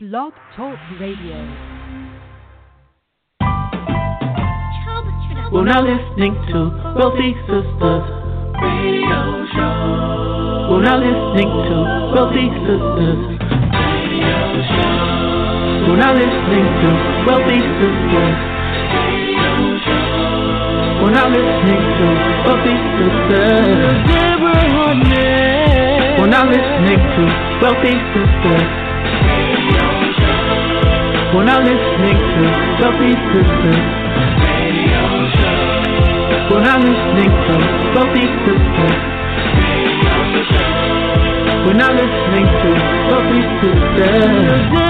Blog Talk Radio. We're now listening to Wealthy Sistas Radio Show. We're now listening to Wealthy Sistas Radio Show. We're now listening to Wealthy Sistas Radio Show. We're now listening to Wealthy Sistas. We're now listening to Wealthy Sistas. We're now listening to Wealthy Sistas. We're now listening to Wealthy Sistas. We're now listening to Wealthy Sistas.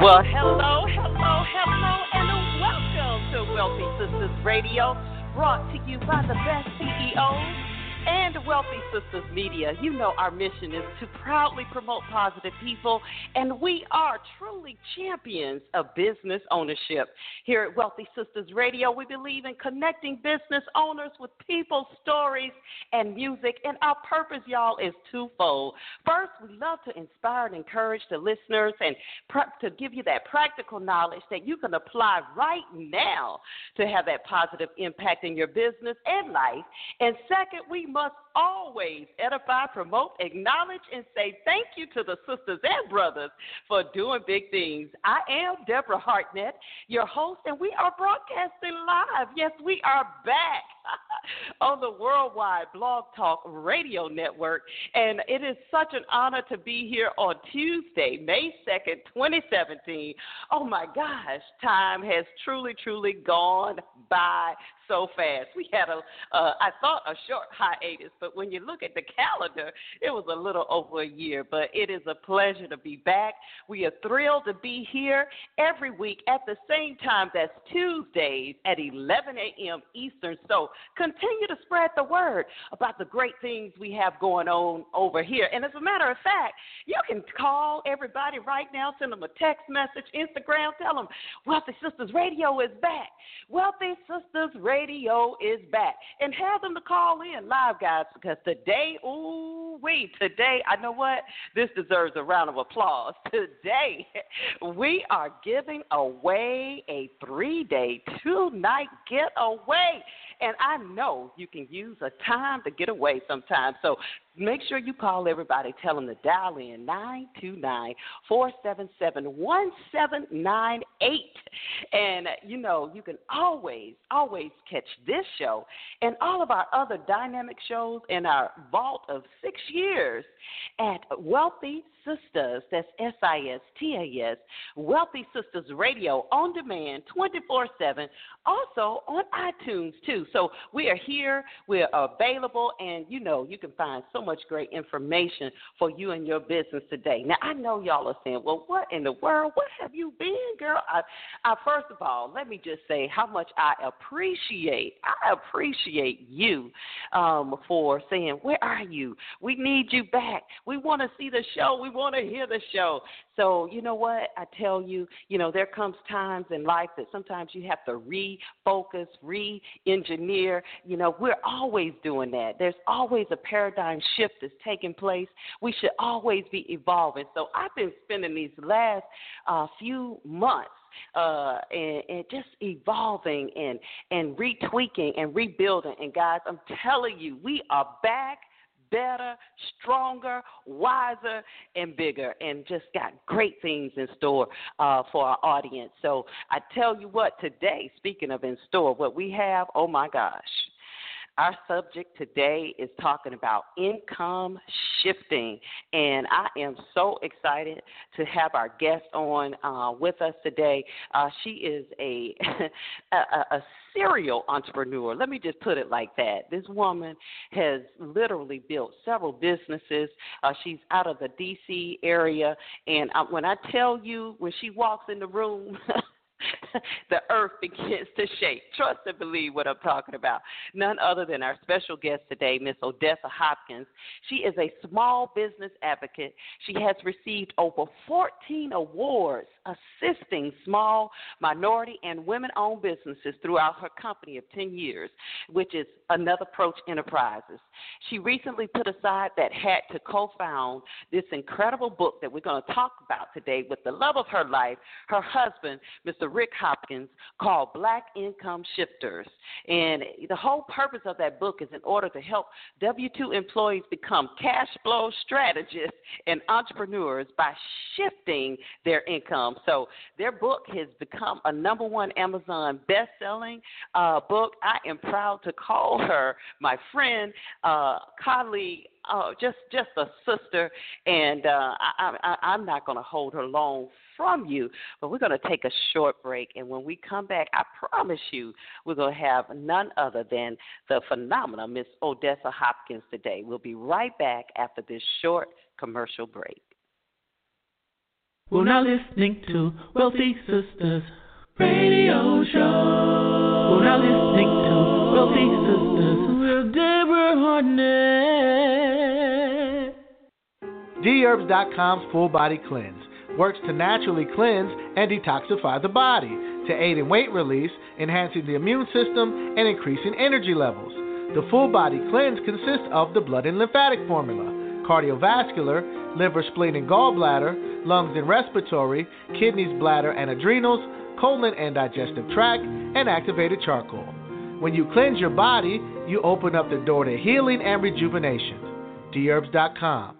Well, hello, hello, hello, and welcome to Wealthy Sistas Radio, brought to you by the best CEOs and Wealthy Sistas Media. You know our mission is to proudly promote positive people, and we are truly champions of business ownership. Here at Wealthy Sistas Radio, we believe in connecting business owners with people's stories and music, and our purpose, y'all, is twofold. First, we love to inspire and encourage the listeners and to give you that practical knowledge that you can apply right now to have that positive impact in your business and life. And second, we must always edify, promote, acknowledge, and say thank you to the sisters and brothers for doing big things. I am Deborah Hardnett, your host, and we are broadcasting live. Yes, we are back on the Worldwide Blog Talk Radio Network. And it is such an honor to be here on Tuesday, May 2nd, 2017. Oh my gosh, time has truly, truly gone by so fast. We had a, uh, I thought a short hiatus, but when you look at the calendar, it was a little over a year. But it is a pleasure to be back. We are thrilled to be here every week at the same time. That's Tuesdays at 11 a.m. Eastern. So continue to spread the word about the great things we have going on over here. And as a matter of fact, you can call everybody right now, send them a text message, Instagram, tell them Wealthy Sistas Radio is back. Wealthy Sistas Radio is back. And have them to call in live, guys, because today, ooh, wait, today, I know what? This deserves a round of applause. Today, we are giving away a three day, two night getaway. And I know you can use a time to get away sometimes. So make sure you call everybody. Tell them to dial in 929 477 1798. And, you know, you can always, always catch this show and all of our other dynamic shows in our vault of six years at Wealthy Sistas. That's S I S T A S. Wealthy Sistas Radio on demand 24 7. Also on iTunes, too. So we are here, we're available, and you know, you can find so much great information for you and your business today. Now, I know y'all are saying, well, what in the world? What have you been, girl? I, I, first of all, let me just say how much I appreciate, I appreciate you um, for saying, where are you? We need you back. We want to see the show. We want to hear the show. So, you know what? I tell you, you know, there comes times in life that sometimes you have to refocus, re engineer. You know, we're always doing that. There's always a paradigm shift that's taking place. We should always be evolving. So, I've been spending these last uh, few months uh, and, and just evolving and and retweaking and rebuilding. And guys, I'm telling you, we are back better, stronger, wiser, and bigger, and just got great things in store uh, for our audience. So I tell you what, today, speaking of in store, what we have, oh my gosh. Our subject today is talking about income shifting, and I am so excited to have our guest on uh, with us today. Uh, she is a, a, a serial entrepreneur. Let me just put it like that. This woman has literally built several businesses. Uh, she's out of the D.C. area, and uh, when I tell you, when she walks in the room, the earth begins to shake. Trust and believe what I'm talking about. None other than our special guest today, Miss Odessa Hopkins. She is a small business advocate. She has received over 14 awards assisting small, minority, and women owned businesses throughout her company of 10 years, which is Another Approach Enterprises. She recently put aside that hat to co found this incredible book that we're going to talk about today with the love of her life, her husband, Mr. Rick Hopkins, called Black Income Shifters. And the whole purpose of that book is in order to help W 2 employees become cash flow strategists and entrepreneurs by shifting their income. So their book has become a number one Amazon best selling uh, book. I am proud to call her my friend, uh, colleague, uh, just just a sister, and uh, I, I, I'm not going to hold her long from you, but we're going to take a short break, and when we come back, I promise you, we're going to have none other than the phenomenal Miss Odessa Hopkins today. We'll be right back after this short commercial break. We're now listening to Wealthy Sistas Radio Show. We're now listening to Sistas with Deborah Hardnett. Dherbs.com's Full Body Cleanse works to naturally cleanse and detoxify the body to aid in weight release, enhancing the immune system, and increasing energy levels. The Full Body Cleanse consists of the blood and lymphatic formula, cardiovascular, liver, spleen, and gallbladder, lungs and respiratory, kidneys, bladder, and adrenals, colon and digestive tract, and activated charcoal. When you cleanse your body, you open up the door to healing and rejuvenation. Dherbs.com.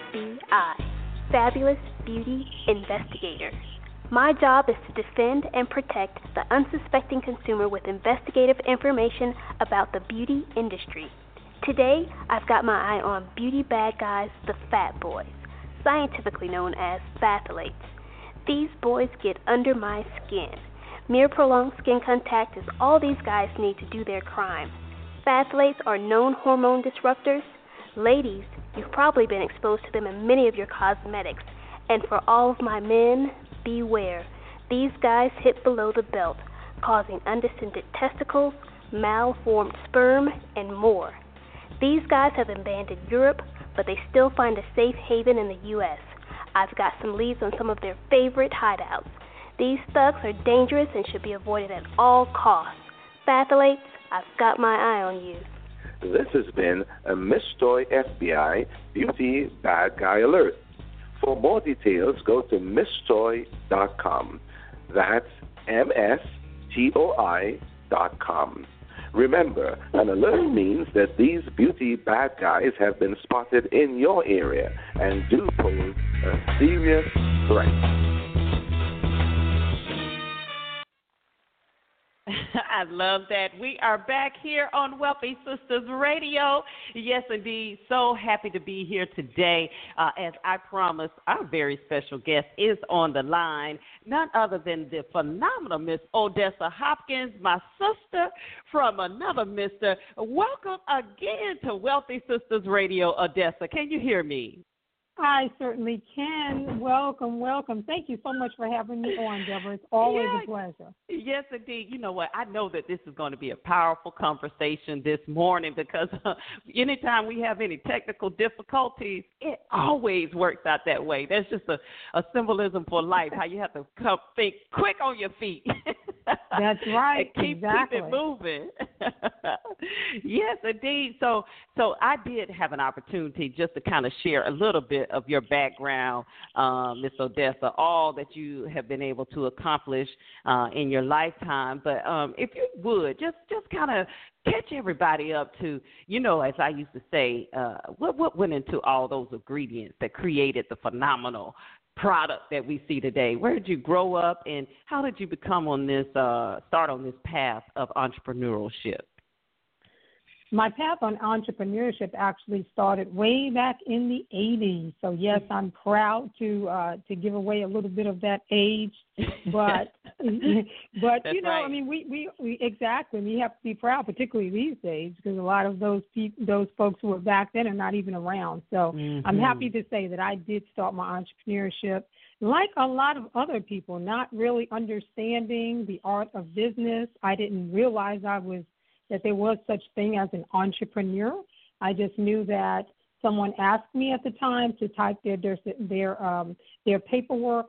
FBI, Fabulous Beauty Investigator. My job is to defend and protect the unsuspecting consumer with investigative information about the beauty industry. Today, I've got my eye on beauty bad guys, the fat boys, scientifically known as phthalates. These boys get under my skin. Mere prolonged skin contact is all these guys need to do their crime. Phthalates are known hormone disruptors. Ladies, You've probably been exposed to them in many of your cosmetics. And for all of my men, beware. These guys hit below the belt, causing undescended testicles, malformed sperm, and more. These guys have abandoned Europe, but they still find a safe haven in the U.S. I've got some leads on some of their favorite hideouts. These thugs are dangerous and should be avoided at all costs. Phthalates, I've got my eye on you. This has been a Miss Toy FBI Beauty Bad Guy Alert. For more details, go to misstoi.com. That's M S T O I dot com. Remember, an alert means that these beauty bad guys have been spotted in your area and do pose a serious threat. I love that. We are back here on Wealthy Sistas Radio. Yes, indeed. So happy to be here today. Uh, as I promised, our very special guest is on the line. None other than the phenomenal Miss Odessa Hopkins, my sister from another mister. Welcome again to Wealthy Sistas Radio, Odessa. Can you hear me? I certainly can. Welcome, welcome. Thank you so much for having me on, Deborah. It's always yeah. a pleasure. Yes, indeed. You know what? I know that this is going to be a powerful conversation this morning because uh, anytime we have any technical difficulties, it always works out that way. That's just a, a symbolism for life, how you have to come think quick on your feet. That's right. keep, exactly. keep it moving. yes, indeed. So, so I did have an opportunity just to kind of share a little bit of your background, uh, Miss Odessa, all that you have been able to accomplish uh, in your lifetime. But um, if you would, just just kind of catch everybody up to, you know, as I used to say, uh, what what went into all those ingredients that created the phenomenal product that we see today. Where did you grow up, and how did you become on this uh, start on this path of entrepreneurship? My path on entrepreneurship actually started way back in the 80s. So yes, I'm proud to uh, to give away a little bit of that age, but but you know, right. I mean, we, we we exactly we have to be proud, particularly these days, because a lot of those pe- those folks who were back then are not even around. So Mm-hmm. I'm happy to say that I did start my entrepreneurship like a lot of other people, not really understanding the art of business. I didn't realize I was that there was such thing as an entrepreneur. I just knew that someone asked me at the time to type their their their, um, their paperwork.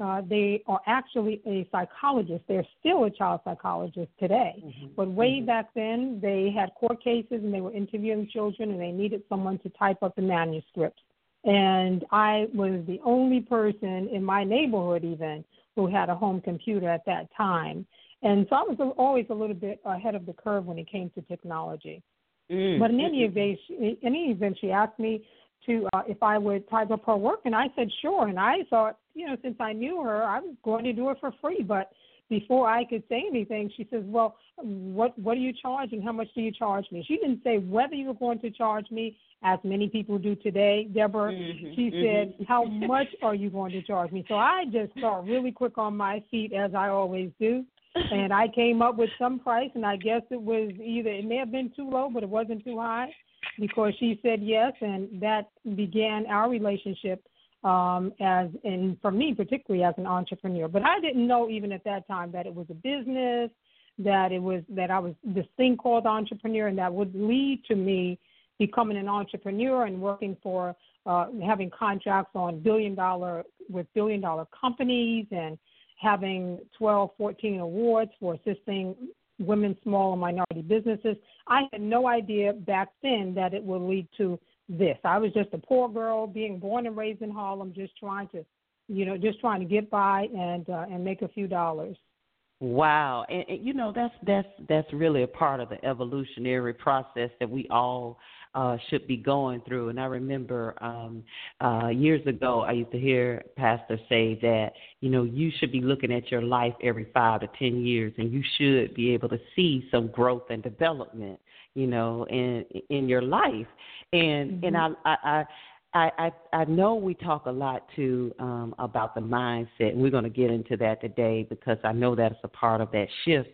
Uh, they are actually a psychologist. They're still a child psychologist today. But way back then, they had court cases and they were interviewing children and they needed someone to type up the manuscripts. And I was the only person in my neighborhood, even, who had a home computer at that time. And so I was always a little bit ahead of the curve when it came to technology. Mm. But in any event, she, in any event, she asked me to uh, if I would type up her work, and I said sure. And I thought, you know, since I knew her, I was going to do it for free. But before I could say anything, she says, "Well, what what are you charging? How much do you charge me?" She didn't say whether you were going to charge me, as many people do today, Deborah. Mhm, She mhm. said, "How much are you going to charge me?" So I just got really quick on my feet, as I always do. And I came up with some price, and I guess it was either it may have been too low, but it wasn't too high, because she said yes, and that began our relationship um, as and for me particularly as an entrepreneur. But I didn't know even at that time that it was a business, that it was that I was this thing called entrepreneur, and that would lead to me becoming an entrepreneur and working for uh, having contracts on billion dollar with billion dollar companies and having 12, 14 awards for assisting women, small and minority businesses. I had no idea back then that it would lead to this. I was just a poor girl being born and raised in Harlem, just trying to, you know, just trying to get by and uh, and make a few dollars. Wow, and, and you know that's that's that's really a part of the evolutionary process that we all uh, should be going through. And I remember um, uh, years ago, I used to hear pastors say that you know you should be looking at your life every five to ten years, and you should be able to see some growth and development, you know, in in your life. And and I I. I I, I I know we talk a lot too um, about the mindset, and we're going to get into that today because I know that's a part of that shift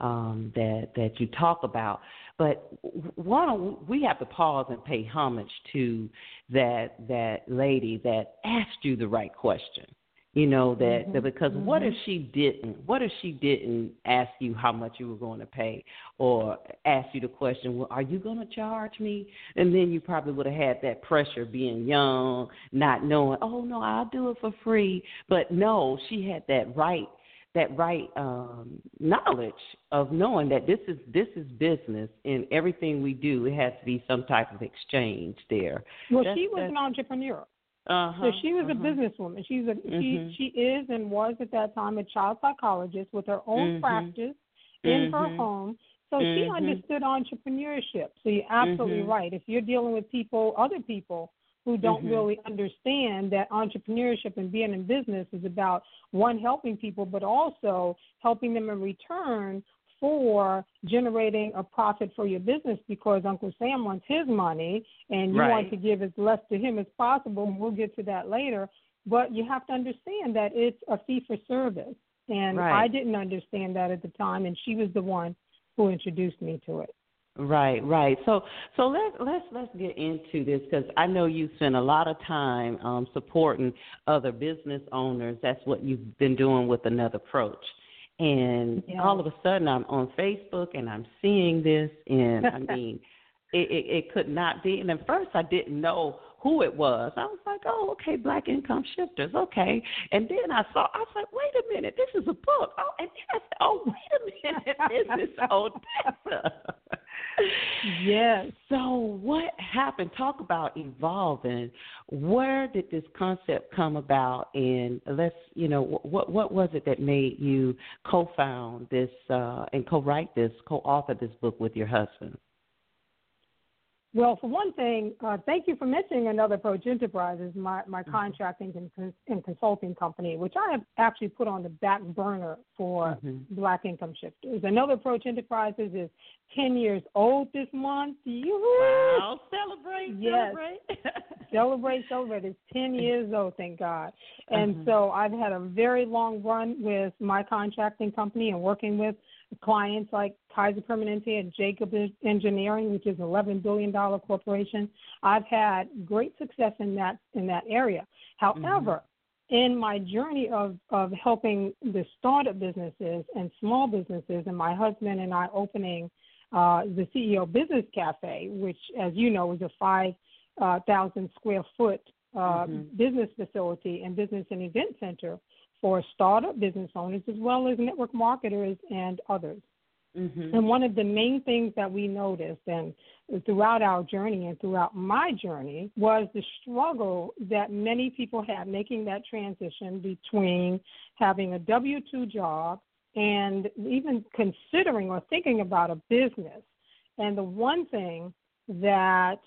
um, that that you talk about. But why don't we have to pause and pay homage to that that lady that asked you the right question? You know that, Mhm. that because what if she didn't? What if she didn't ask you how much you were going to pay, or ask you the question, "Well, are you going to charge me?" And then you probably would have had that pressure, being young, not knowing, "Oh no, I'll do it for free." But no, she had that right that right um, knowledge of knowing that this is this is business and everything we do it has to be some type of exchange there. Well, That's- she was an entrepreneur. Uh-huh, So she was uh-huh. a businesswoman. She's a Mhm. she she is and was at that time a child psychologist with her own Mhm. practice in her Mhm. home. So she Mhm. understood entrepreneurship. So you're absolutely Mhm. right. If you're dealing with people, other people who don't Mhm. really understand that entrepreneurship and being in business is about one helping people, but also helping them in return for generating a profit for your business because Uncle Sam wants his money and you Right. want to give as less to him as possible. And we'll get to that later. But you have to understand that it's a fee for service. And Right. I didn't understand that at the time, and she was the one who introduced me to it. Right, right. So, so let's let's let's get into this because I know you spend a lot of time um, supporting other business owners. That's what you've been doing with another approach. And Yeah. all of a sudden, I'm on Facebook and I'm seeing this, and I mean, it, it it could not be. And at first, I didn't know who it was. I was like, oh, okay, Black Income Shifters, okay. And then I saw, I was like, wait a minute, this is a book. Oh, and then I said, oh, wait a minute, this is Odessa. Yes. So what happened? Talk about evolving. Where did this concept come about? And let's, you know, what what was it that made you co-found this uh, and co-write this, co-author this book with your husband? Well, for one thing, uh, thank you for mentioning another Approach Enterprises, my, my mm-hmm. contracting and, and, consulting company, which I have actually put on the back burner for mm-hmm. Black income shifters. Another Approach Enterprises is 10 years old this month. You wow, celebrate, yes. celebrate. celebrate, celebrate. It's 10 years old, thank God. And mm-hmm. so I've had a very long run with my contracting company and working with clients like Kaiser Permanente and Jacob Engineering, which is an $11 billion corporation. I've had great success in that in that area. However, mm-hmm. in my journey of, of helping the startup businesses and small businesses, and my husband and I opening uh, the CEO Business Cafe, which, as you know, is a 5,000 uh, square foot uh, mm-hmm. business facility and business and event center for startup business owners as well as network marketers and others. Mm-hmm. And one of the main things that we noticed and throughout our journey and throughout my journey was the struggle that many people had making that transition between having a W 2 job and even considering or thinking about a business. And the one thing that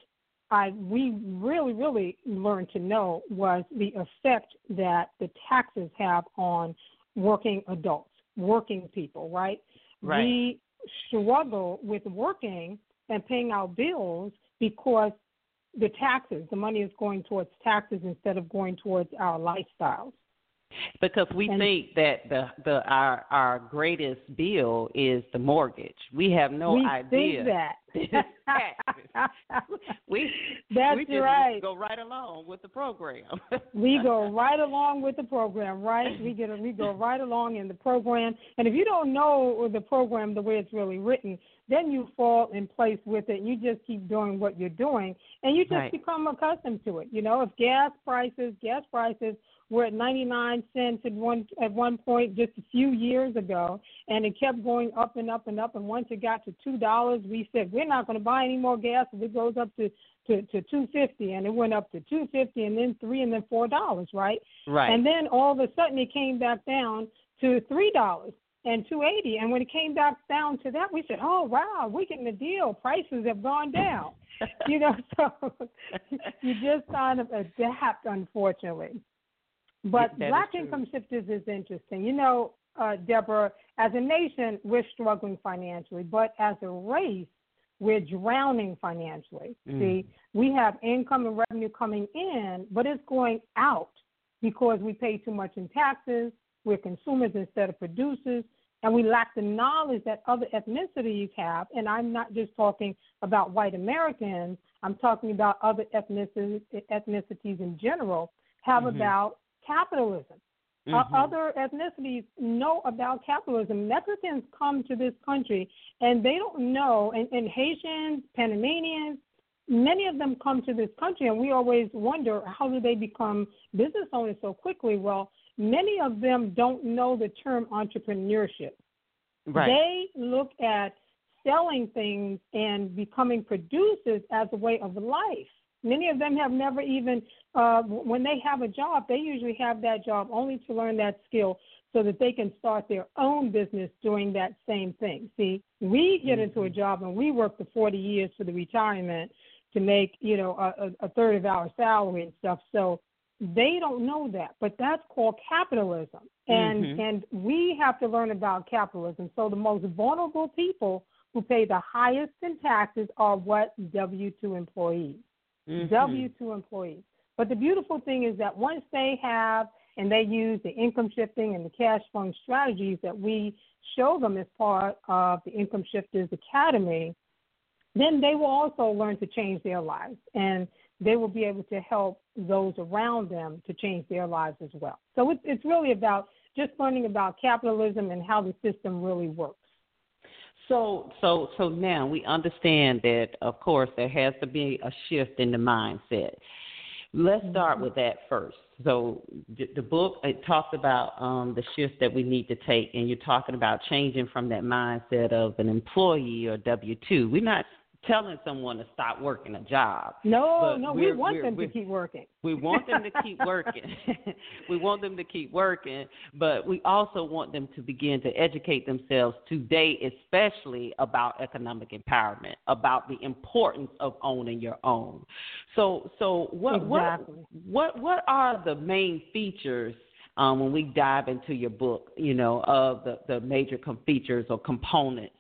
I we really really learned to know was the effect that the taxes have on working adults, working people, right? Right. We struggle with working and paying our bills because the taxes, the money is going towards taxes instead of going towards our lifestyles because we and, think that the the our our greatest bill is the mortgage. We have no we idea. Think that. we that's we just right. Go right along with the program. we go right along with the program, right? We get a, we go right along in the program, and if you don't know the program the way it's really written, then you fall in place with it. And you just keep doing what you're doing, and you just right. become accustomed to it. You know, if gas prices, gas prices were at 99 cents at one at one point just a few years ago, and it kept going up and up and up. And once it got to two dollars, we said we're not going to buy any more gas if it goes up to to to two fifty, and it went up to two fifty, and then three, and then four dollars, right? Right. And then all of a sudden it came back down to three dollars and 280 and when it came back down to that we said oh wow we're getting a deal prices have gone down you know so you just kind of adapt unfortunately but black income shifters is interesting. You know, uh, Deborah, as a nation, we're struggling financially, but as a race, we're drowning financially. Mm. See, we have income and revenue coming in, but it's going out because we pay too much in taxes. We're consumers instead of producers, and we lack the knowledge that other ethnicities have. And I'm not just talking about white Americans, I'm talking about other ethnicities, ethnicities in general, have mm-hmm. about capitalism. Uh, mm-hmm. Uh, other ethnicities know about capitalism. Mexicans come to this country and they don't know, and, and Haitians, Panamanians, many of them come to this country, and we always wonder how do they become business owners so quickly? Well, many of them don't know the term entrepreneurship. Right. They look at selling things and becoming producers as a way of life. Many of them have never even, uh, when they have a job, they usually have that job only to learn that skill so that they can start their own business doing that same thing. See, we get into a mm-hmm. job and we work for 40 years for the retirement to make, you know, a, a third of our salary and stuff. So they don't know that, but that's called capitalism. And mm-hmm. and we have to learn about capitalism. So the most vulnerable people who pay the highest in taxes are what W two employees mm-hmm. W 2 employees. But the beautiful thing is that once they have and they use the income shifting and the cash flowing strategies that we show them as part of the Income Shifters Academy, then they will also learn to change their lives and they will be able to help those around them to change their lives as well. So it's, it's really about just learning about capitalism and how the system really works. So, so, so now we understand that, of course, there has to be a shift in the mindset. Let's start mm-hmm. with that first. So, the book it talks about um, the shift that we need to take, and you're talking about changing from that mindset of an employee or W two. We're not telling someone to stop working a job. No, no, we want them to keep working. We want them to keep working. we want them to keep working, but we also want them to begin to educate themselves today, especially about economic empowerment, about the importance of owning your own. So, so what Exactly. what what what are the main features um, when we dive into your book? You know, of the the major com- features or components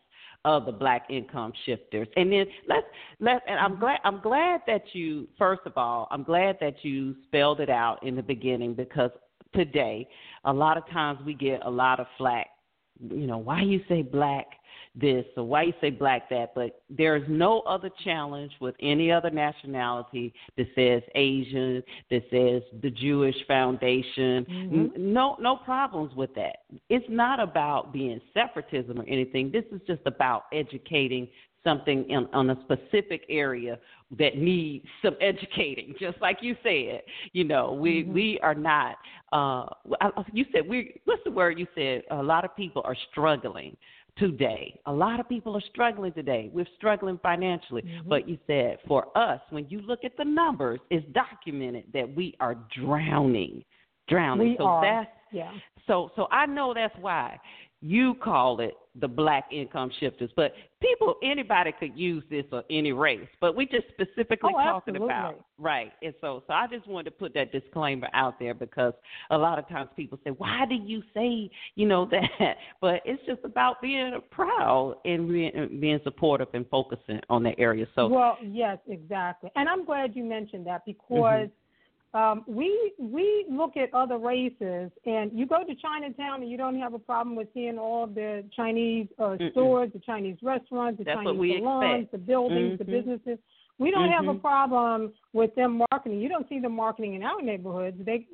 of the black income shifters. And then let's let and I'm glad I'm glad that you first of all, I'm glad that you spelled it out in the beginning because today a lot of times we get a lot of flack. You know, why you say black this or why you say black that, but there is no other challenge with any other nationality that says Asian, that says the Jewish Foundation. N- no no problems with that. It's not about being separatism or anything. This is just about educating something in, on a specific area that needs some educating just like you said you know we we are not uh you said we what's the word you said a lot of people are struggling today. A lot of people are struggling today. We're struggling financially. Mm-hmm. But you said for us when you look at the numbers it's documented that we are drowning. Drowning. We so are. that's Yeah. so so I know that's why you call it the black income shifters. But people anybody could use this or any race. But we just specifically Oh, talking absolutely. about right. And so so I just wanted to put that disclaimer out there because a lot of times people say, Why do you say, you know, that? But it's just about being proud and being, being supportive and focusing on that area. So well, yes, exactly. And I'm glad you mentioned that mm-hmm. because um, we we look at other races, and you go to Chinatown and you don't have a problem with seeing all the Chinese uh, stores, the Chinese restaurants, the That's Chinese salons, expect. the buildings, the Mhm. businesses. We don't have a Mhm. problem with them marketing. You don't see them marketing in our neighborhoods. They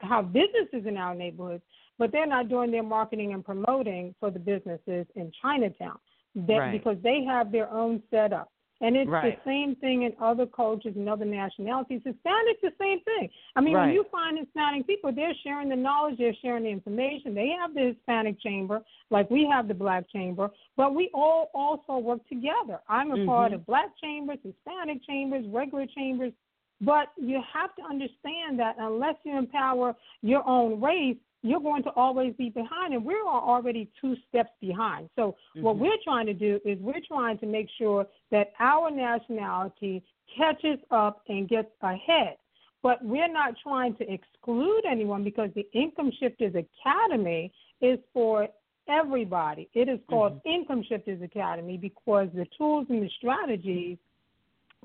have businesses in our neighborhoods, but they're not doing their marketing and promoting for the businesses in Chinatown. That, Right. Because they have their own setup. And it's Right. the same thing in other cultures and other nationalities. Hispanics, the same thing. I mean, when you find Hispanic people, they're sharing the knowledge, they're sharing the information. They have the Hispanic chamber, like we have the Black chamber, but we all also work together. I'm a part Mhm. of Black chambers, Hispanic chambers, regular chambers. But you have to understand that unless you empower your own race, you're going to always be behind, and we're already two steps behind. So, what Mhm. we're trying to do is we're trying to make sure that our nationality catches up and gets ahead. But we're not trying to exclude anyone because the Income Shifters Academy is for everybody. It is called Income Shifters Academy because the tools and the strategies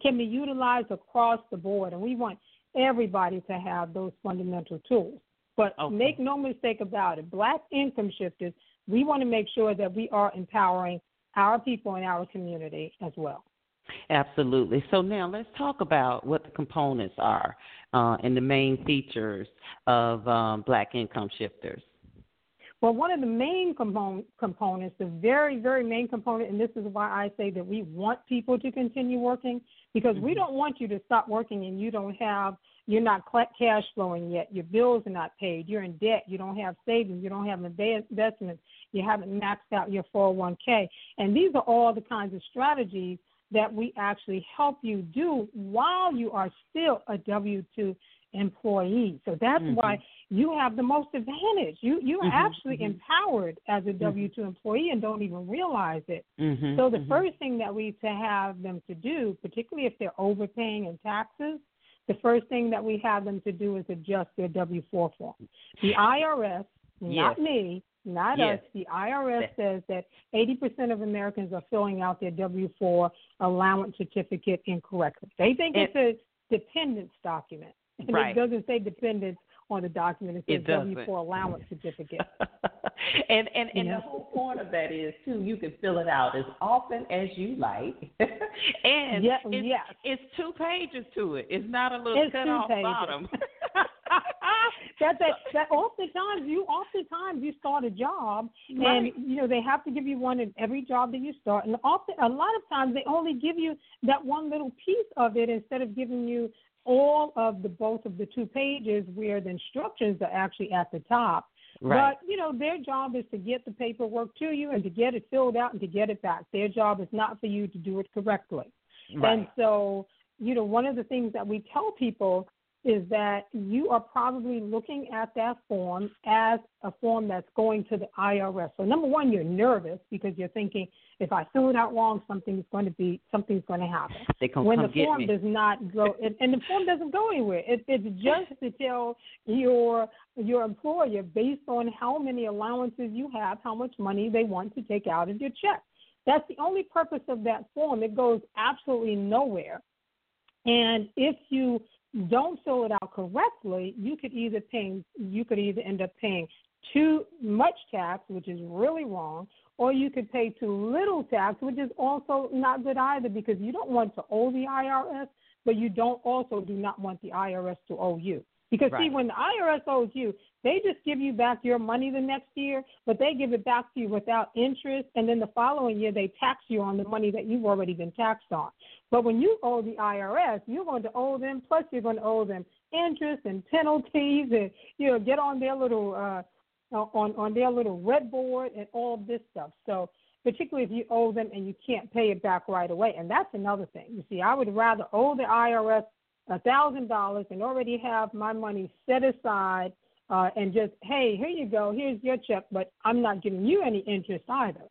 can be utilized across the board, and we want everybody to have those fundamental tools. But Okay. make no mistake about it, black income shifters, we want to make sure that we are empowering our people in our community as well. Absolutely. So now let's talk about what the components are uh, and the main features of um, black income shifters. Well, one of the main compon- components, the very, very main component, and this is why I say that we want people to continue working because we don't want you to stop working and you don't have, you're not cash flowing yet. Your bills are not paid. You're in debt. You don't have savings. You don't have investments. You haven't maxed out your 401k. And these are all the kinds of strategies that we actually help you do while you are still a W 2 employee. So that's Mhm. why you have the most advantage. You you are Mhm, actually mhm. empowered as a W two employee and don't even realize it. Mm-hmm, So the first thing that we to have them to do, particularly if they're overpaying in taxes, the first thing that we have them to do is adjust their W four form. The IRS, not Yes. me, not Yes. us, the IRS That- says that 80% of Americans are filling out their W four allowance certificate incorrectly. They think And- it's a dependence document. And Right. It doesn't say dependence on the document. It says It. W four allowance certificate. and and, and Yeah. the whole point of that is too, you can fill it out as often as you like. and Yeah, it's, yes. it's two pages to it. It's not a little It's cut off pages. bottom. That's that. That oftentimes you oftentimes you start a job Right. and you know they have to give you one in every job that you start, and often a lot of times they only give you that one little piece of it instead of giving you all of the both of the two pages where the instructions are actually at the top. Right. But you know their job is to get the paperwork to you and to get it filled out and to get it back. Their job is not for you to do it correctly. Right. And so, you know, one of the things that we tell people is that you are probably looking at that form as a form that's going to the IRS. So number one, you're nervous because you're thinking if I fill it out wrong, something's going to be something's going to happen. They come, when come the form does not go, and, and the form doesn't go anywhere. It, it's just to tell your your employer based on how many allowances you have, how much money they want to take out of your check. That's the only purpose of that form. It goes absolutely nowhere. And if you don't fill it out correctly, you could either pay you could either end up paying too much tax, which is really wrong, or you could pay too little tax, which is also not good either because you don't want to owe the IRS, but you don't also do not want the IRS to owe you. Because see, when the IRS owes you, they just give you back your money the next year, but they give it back to you without interest, and then the following year they tax you on the money that you've already been taxed on. But when you owe the IRS, you're going to owe them, plus you're going to owe them interest and penalties, and you know get on their little uh, on on their little red board and all this stuff. So particularly if you owe them and you can't pay it back right away, and that's another thing. You see, I would rather owe the IRS a thousand dollars and already have my money set aside uh, and just hey here you go here's your check but i'm not giving you any interest either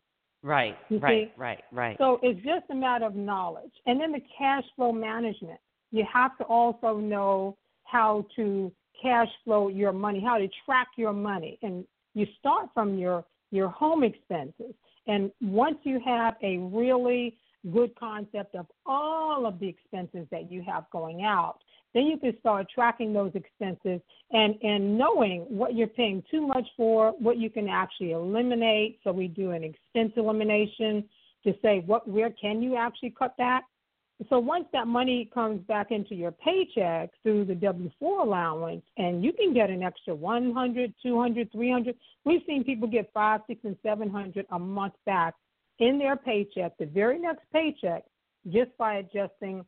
Right, You right, see? right, right. so it's just a matter of knowledge and then the cash flow management you have to also know how to cash flow your money how to track your money and you start from your your home expenses and once you have a really good concept of all of the expenses that you have going out, then you can start tracking those expenses and, and knowing what you're paying too much for, what you can actually eliminate. So we do an expense elimination to say what where can you actually cut back. So once that money comes back into your paycheck through the W-4 allowance, and you can get an extra 100, 200, 300. We've seen people get five, six, and 700 a month back in their paycheck, the very next paycheck, just by adjusting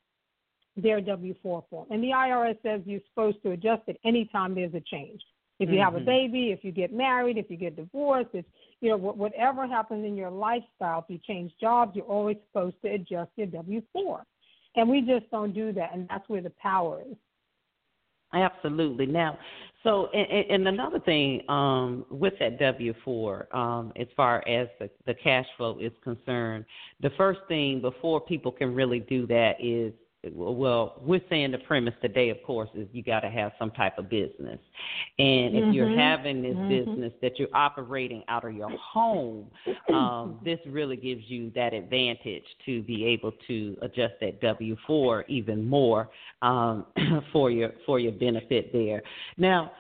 their W 4 form. And the IRS says you're supposed to adjust it anytime there's a change. If you have a Mhm. baby, if you get married, if you get divorced, if you know whatever happens in your lifestyle, if you change jobs, you're always supposed to adjust your W four. And we just don't do that, and that's where the power is. Absolutely. Now, so and, and another thing um, with that W four, um, as far as the, the cash flow is concerned, the first thing before people can really do that is well, we're saying the premise today, of course, is you got to have some type of business, and if you're Mhm. having this Mhm. business that you're operating out of your home, um, this really gives you that advantage to be able to adjust that W four even more um, for your for your benefit there. Now,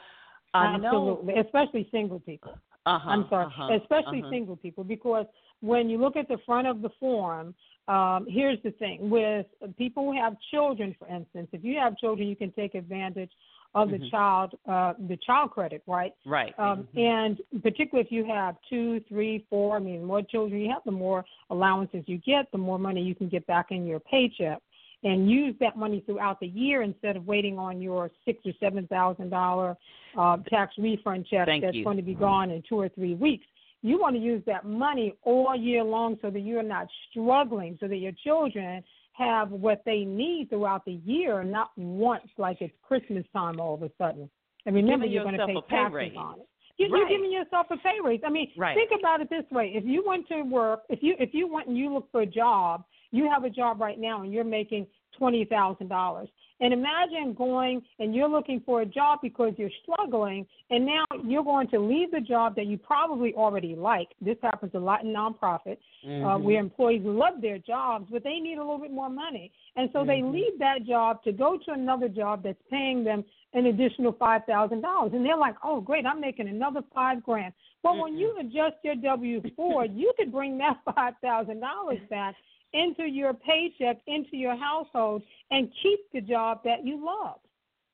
I know. Absolutely, especially single people. Uh-huh, I'm sorry, uh-huh, especially uh-huh. single people, because when you look at the front of the form, um, here's the thing: with people who have children, for instance, if you have children, you can take advantage of the Mhm. child, uh, the child credit, right? Right. Um, mhm. And particularly if you have two, three, four, I mean, the more children you have, the more allowances you get, the more money you can get back in your paycheck, and use that money throughout the year instead of waiting on your six or seven thousand dollar uh, tax refund check Thank that's you. going to be gone in two or three weeks. You want to use that money all year long so that you're not struggling, so that your children have what they need throughout the year, not once like it's Christmas time all of a sudden. And remember, you're going to pay pay taxes raise. on it. You, You're giving yourself a pay raise. I mean, Right. think about it this way: if you went to work, if you if you went and you look for a job, you have a job right now and you're making twenty thousand dollars. And imagine going and you're looking for a job because you're struggling, and now you're going to leave the job that you probably already like. This happens a lot in nonprofit, uh, Mhm. where employees love their jobs, but they need a little bit more money, and so they Mhm. leave that job to go to another job that's paying them an additional five thousand dollars, and they're like, "Oh, great, I'm making another five grand." Well, when you adjust your W four, you could bring that five thousand dollars back into your paycheck, into your household, and keep the job that you love.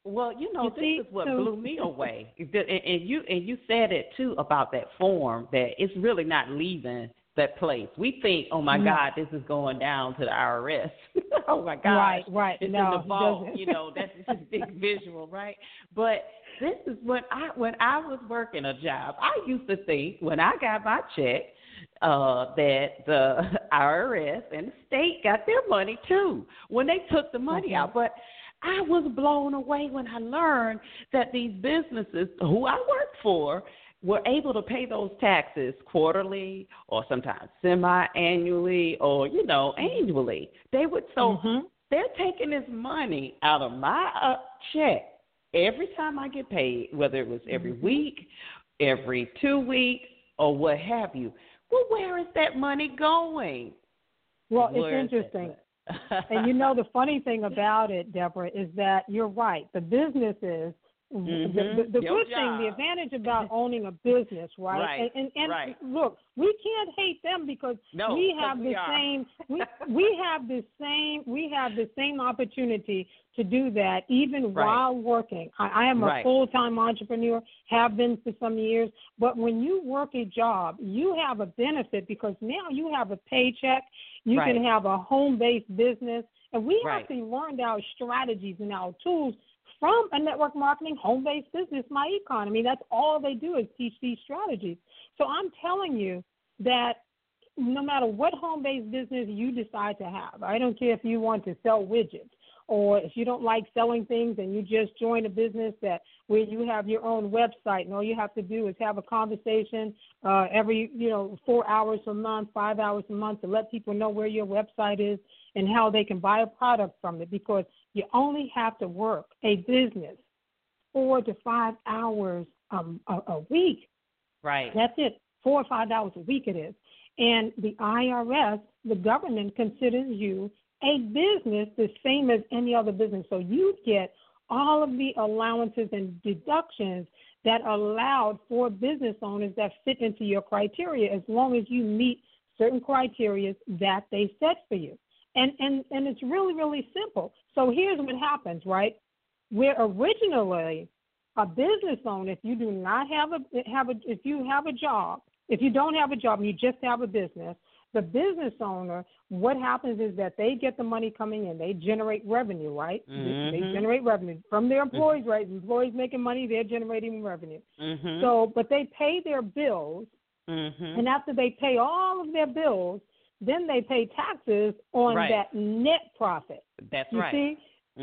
Well, you know, You this see, is what so- blew me away. And and you and you said it too about that form that it's really not leaving that place. We think, oh my No. God, this is going down to the IRS. oh my God, Right, right. It's No, in the vault. You know, that's just a big visual, right? But this is when I when I was working a job. I used to think when I got my check, uh, that the IRS and the state got their money too when they took the money out. But I was blown away when I learned that these businesses who I work for were able to pay those taxes quarterly or sometimes semi-annually or you know annually. They would so mm-hmm. they're taking this money out of my uh, check every time I get paid, whether it was every mm-hmm. week, every two weeks, or what have you. Well, where is that money going? Well, Where it's interesting. and you know the funny thing about it, Deborah, is that you're right. The businesses Mm-hmm. The, the, the Your good thing, the advantage about owning a business, right? Right, And and, and right. look, we can't hate them because No, we 'cause have the are. same we we have the same we have the same opportunity to do that even Right. while working. I, I am a Right. full time entrepreneur, have been for some years, but when you work a job, you have a benefit because now you have a paycheck, you can have a home based business, and we Right. actually learned our strategies and our tools from a network marketing home based business, My Economy. That's all they do is teach these strategies. So I'm telling you that no matter what home based business you decide to have, I don't care if you want to sell widgets or if you don't like selling things and you just join a business that where you have your own website and all you have to do is have a conversation uh, every you know four hours a month, five hours a month to let people know where your website is and how they can buy a product from it because you only have to work a business four to five hours um, a, a week. Right. That's it. Four or five dollars a week it is. And the IRS, the government considers you a business the same as any other business. So you get all of the allowances and deductions that are allowed for business owners that fit into your criteria as long as you meet certain criteria that they set for you. And and and it's really really simple. So here's what happens, right? Where originally a business owner, if you do not have a have a if you have a job, if you don't have a job and you just have a business, the business owner, what happens is that they get the money coming in, they generate revenue, right? They- They generate revenue from their employees, right? Employees making money, they're generating revenue. Mhm. So, but they pay their bills, Mhm. and after they pay all of their bills, then they pay taxes on Right. that net profit. That's You right. see,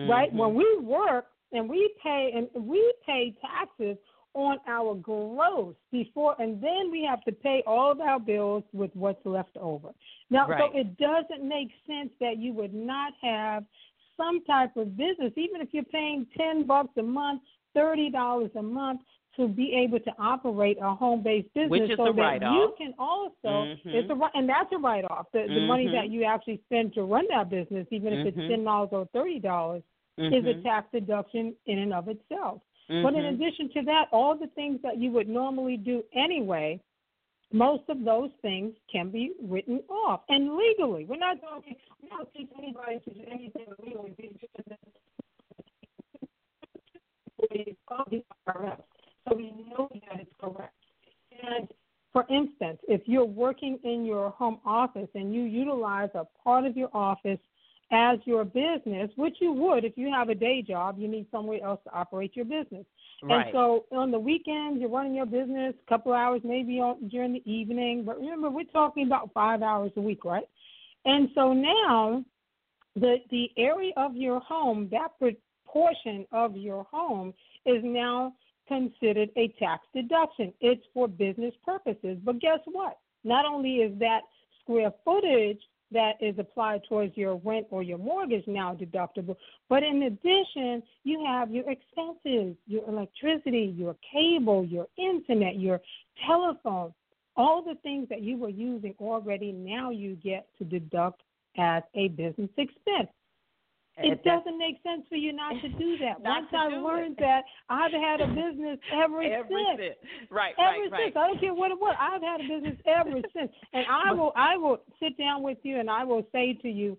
right? Mhm. When we work and we pay and we pay taxes on our gross before, and then we have to pay all of our bills with what's left over. Now, Right. so it doesn't make sense that you would not have some type of business, even if you're paying ten bucks a month, thirty dollars a month. To be able to operate a home-based business, Which is so a that you write-off. can also Mhm. it's a ri- and that's a write-off. The, the money Mhm. that you actually spend to run that business, even if it's Mhm. ten dollars or thirty dollars, is a Mhm. tax deduction in and of itself. But in Mhm. addition to that, all the things that you would normally do anyway, most of those things can be written off and legally. We're not talking. We don't teach anybody to do anything illegally. We call the IRS, so we know that it's correct. And for instance, if you're working in your home office and you utilize a part of your office as your business, which you would if you have a day job, you need somewhere else to operate your business. Right. And so on the weekends, you're running your business a couple hours, maybe on, during the evening. But remember, we're talking about five hours a week, right? And so now, the the area of your home, that portion of your home, is now considered a tax deduction. It's for business purposes. But guess what? Not only is that square footage that is applied towards your rent or your mortgage now deductible, but in addition, you have your expenses, your electricity, your cable, your internet, your telephone, all the things that you were using already, now you get to deduct as a business expense. It doesn't make sense for you not to do that. Once I learned it. that, I've had a business ever, Every since. cent. Right, Ever right, right. since, I don't care what it was. I've had a business ever since, and I will, I will sit down with you, and I will say to you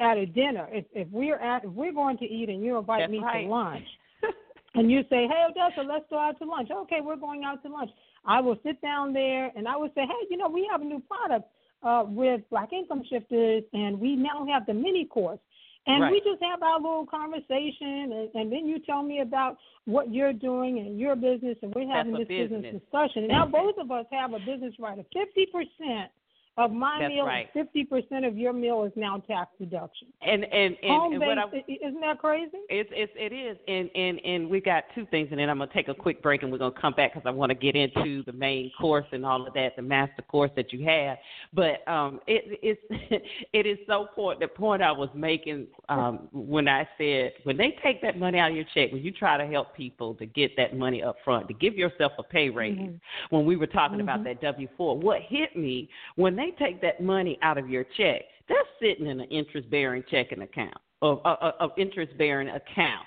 at a dinner, if if we're at, if we're going to eat, and you invite That's me right. to lunch, and you say, hey Odessa, let's go out to lunch. Okay, we're going out to lunch. I will sit down there, and I will say, hey, you know, we have a new product uh, with Black Income Shifters, and we now have the mini course. And we just have our little conversation, and, and then you tell me about what you're doing and your business, and we're having That's this business business. discussion. And now both of us have a business right of fifty percent of my That's meal, right. fifty percent of your meal is now tax deduction. And and and, Home and what I, based, isn't that crazy? It's it's it is, and and and we got two things, and then I'm gonna take a quick break, and we're gonna come back because I want to get into the main course and all of that, the master course that you have. But um, it it's it is so important. The point I was making um when I said when they take that money out of your check, when you try to help people to get that money up front, to give yourself a pay raise. Mm-hmm. When we were talking about that W four, what hit me when they take that money out of your check, they're sitting in an interest bearing checking account of of, of interest bearing account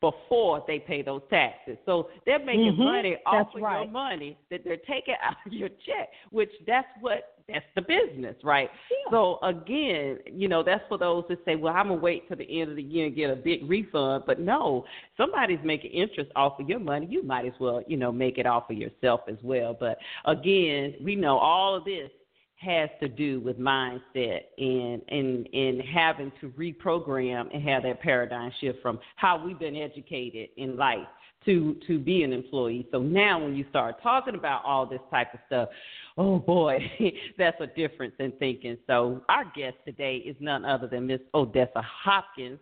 before they pay those taxes. So they're making Mhm. money off That's of right. your money that they're taking out of your check, which that's what that's the business, right? So again, you know, that's for those that say, Well, I'm gonna wait till the end of the year and get a big refund. But no, somebody's making interest off of your money. You might as well, you know, make it off of yourself as well. But again, we know all of this has to do with mindset and and and having to reprogram and have that paradigm shift from how we've been educated in life to to be an employee. So now when you start talking about all this type of stuff, oh boy, that's a difference in thinking. So our guest today is none other than Miss Odessa Hopkins.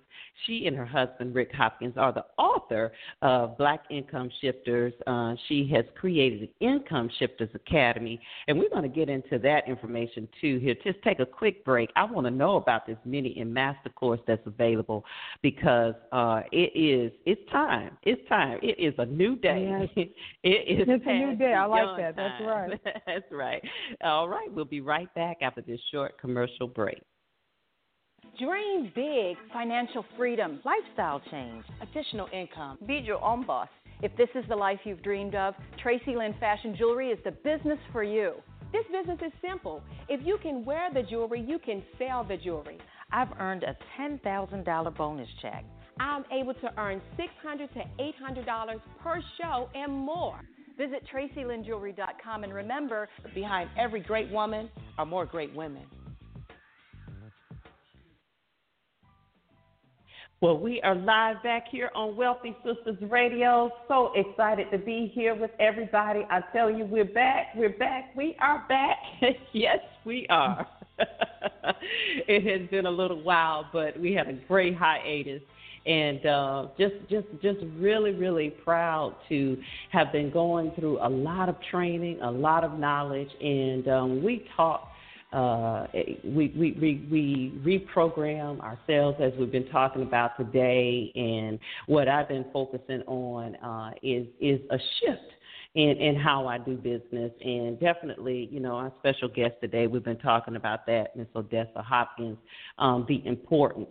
She and her husband Rick Hopkins are the author of Black Income Shifters. Uh, she has created the Income Shifters Academy, and we're going to get into that information too here. Just take a quick break. I want to know about this mini and master course that's available because uh, it is it's time. It's time. It is a new day. Yes. it is It's a new day. I like that. That's right. That's right. All right. We'll be right back after this short commercial break. Dream big financial freedom, lifestyle change, additional income. Be your own boss. If this is the life you've dreamed of, Tracy Lynn Fashion Jewelry is the business for you. This business is simple. If you can wear the jewelry, you can sell the jewelry. I've earned a $10,000 bonus check. I'm able to earn 600 to $800 per show and more. Visit TracyLynnJewelry.com and remember, Behind every great woman are more great women. Well, we are live back here on Wealthy Sistas Radio. So excited to be here with everybody. I tell you, we're back. We're back. We are back. yes, we are. it has been a little while, but we had a great hiatus. And uh, just, just, just really, really proud to have been going through a lot of training, a lot of knowledge, and um, we talk uh, we, we, we, we reprogram ourselves as we've been talking about today. And what I've been focusing on uh, is, is a shift in, in how I do business. And definitely, you know, our special guest today, we've been talking about that, Ms. Odessa Hopkins, um, the importance.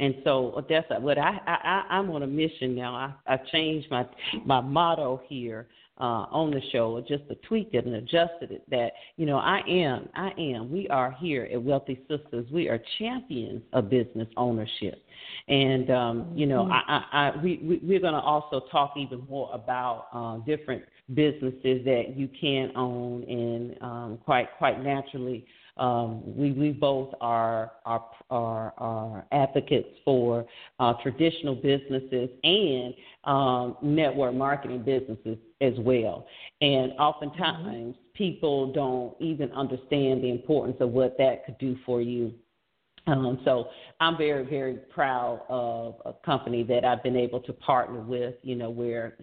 And so, Odessa, what I, I, I'm on a mission now. I, I've changed my, my motto here uh, on the show, just to tweak it and adjusted it. That you know, I am, I am. We are here at Wealthy Sistas. We are champions of business ownership, and um, you know, I, I, I we, we we're going to also talk even more about uh, different businesses that you can own, and um, quite quite naturally. Um, we, we both are, are, are, are advocates for uh, traditional businesses and um, network marketing businesses as well. And oftentimes, people don't even understand the importance of what that could do for you um, so I'm very, very proud of a company that I've been able to partner with. You know, where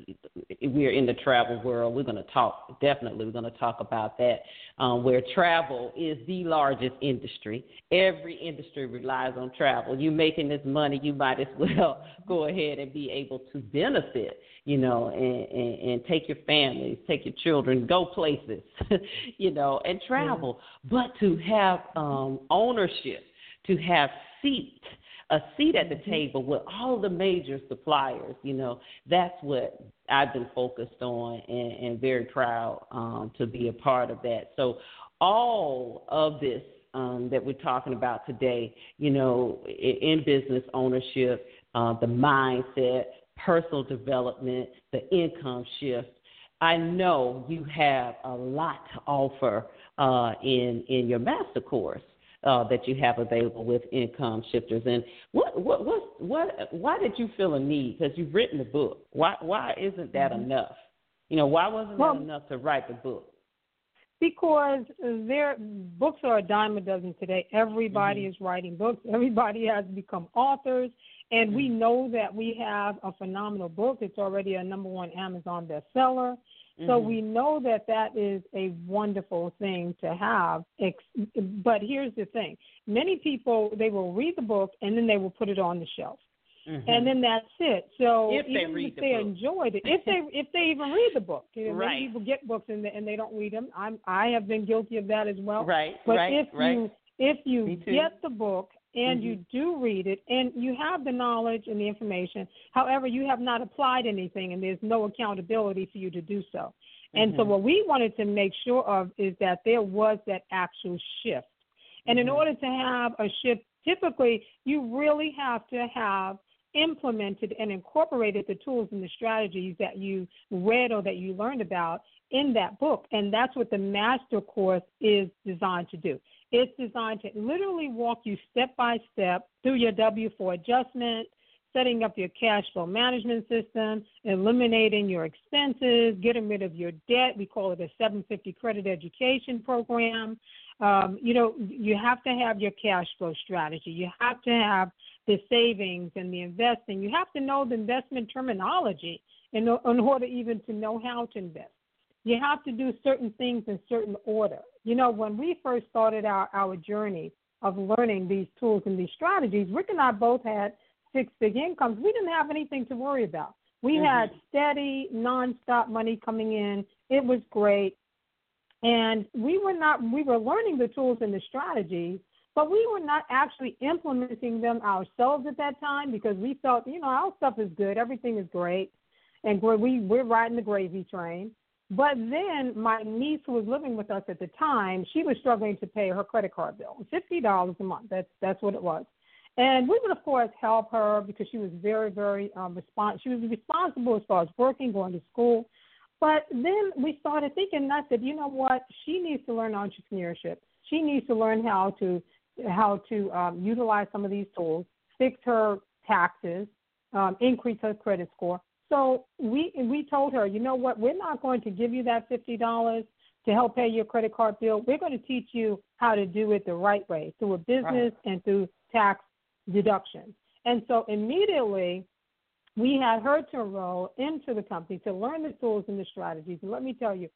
we're in the travel world, we're going to talk. Definitely, we're going to talk about that. Um, where travel is the largest industry. Every industry relies on travel. You're making this money, you might as well go ahead and be able to benefit. You know, and, and, and take your families, take your children, go places. you know, and travel. But to have um, ownership to have seat a seat at the table with all the major suppliers you know. That's what i've been focused on and, and very proud um, to be a part of that. So all of this um, that we're talking about today you know in business ownership uh, the mindset personal development the income shift I know you have a lot to offer uh, in in your master course uh, that you have available with income shifters. And what what what what why did you feel a need? Because you've written a book. Why why isn't that Mm-hmm. enough? You know, why wasn't Well- that enough to write the book? Because their books are a dime a dozen today. Everybody mm-hmm. is writing books. Everybody has become authors, and mm-hmm. we know that we have a phenomenal book. It's already a number one Amazon bestseller. So mm-hmm. we know that that is a wonderful thing to have. But here's the thing: many people they will read the book and then they will put it on the shelf. Mm-hmm. And then that's it. So if even if they the enjoyed it, if they if they even read the book, you know, right. many people get books and they, and they don't read them. I'm I have been guilty of that as well. Right. But right, if right. you if you get the book and mm-hmm. you do read it and you have the knowledge and the information, however, you have not applied anything and there's no accountability for you to do so. And mm-hmm. so, what we wanted to make sure of is that there was that actual shift. And in Mm-hmm. order to have a shift, typically you really have to have implemented and incorporated the tools and the strategies that you read or that you learned about in that book. And that's what the master course is designed to do. It's designed to literally walk you step by step through your W 4 adjustment, setting up your cash flow management system, eliminating your expenses, getting rid of your debt. We call it a 750 credit education program. Um, you know, you have to have your cash flow strategy. You have to have the savings and the investing. You have to know the investment terminology in, in order even to know how to invest. You have to do certain things in certain order. You know, when we first started our, our journey of learning these tools and these strategies, Rick and I both had six big incomes, we didn't have anything to worry about. We mm-hmm. had steady, nonstop money coming in. It was great. And we were not we were learning the tools and the strategies, but we were not actually implementing them ourselves at that time because we felt, you know, our stuff is good, everything is great, and we're, we we're riding the gravy train. But then my niece who was living with us at the time, she was struggling to pay her credit card bill, fifty dollars a month. That's that's what it was. And we would, of course, help her because she was very, very um, respons- She was responsible as far as working, going to school. But then we started thinking, and I said, you know what? She needs to learn entrepreneurship. She needs to learn how to how to um, utilize some of these tools, fix her taxes, um, increase her credit score. So we we told her, you know what? We're not going to give you that fifty dollars to help pay your credit card bill. We're going to teach you how to do it the right way through a business right. and through tax deductions. And so immediately we had her to enroll into the company to learn the tools and the strategies. And let me tell you,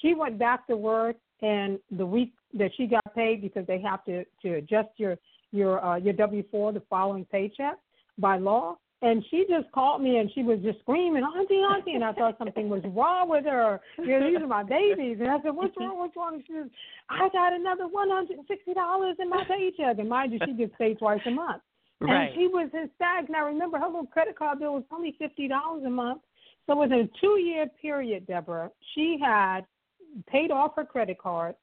she went back to work and the week that she got paid because they have to, to adjust your your uh, your W four the following paycheck by law. And she just called me and she was just screaming, Auntie, Auntie. And I thought something was wrong with her. You know, these are my babies. And I said, What's wrong? What's wrong? And she says, I got another $160 in my paycheck. And mind you, she gets paid twice a month. Right. And she was ecstatic. Now remember, her little credit card bill was only fifty dollars a month. So within a two year period, Deborah, she had paid off her credit card,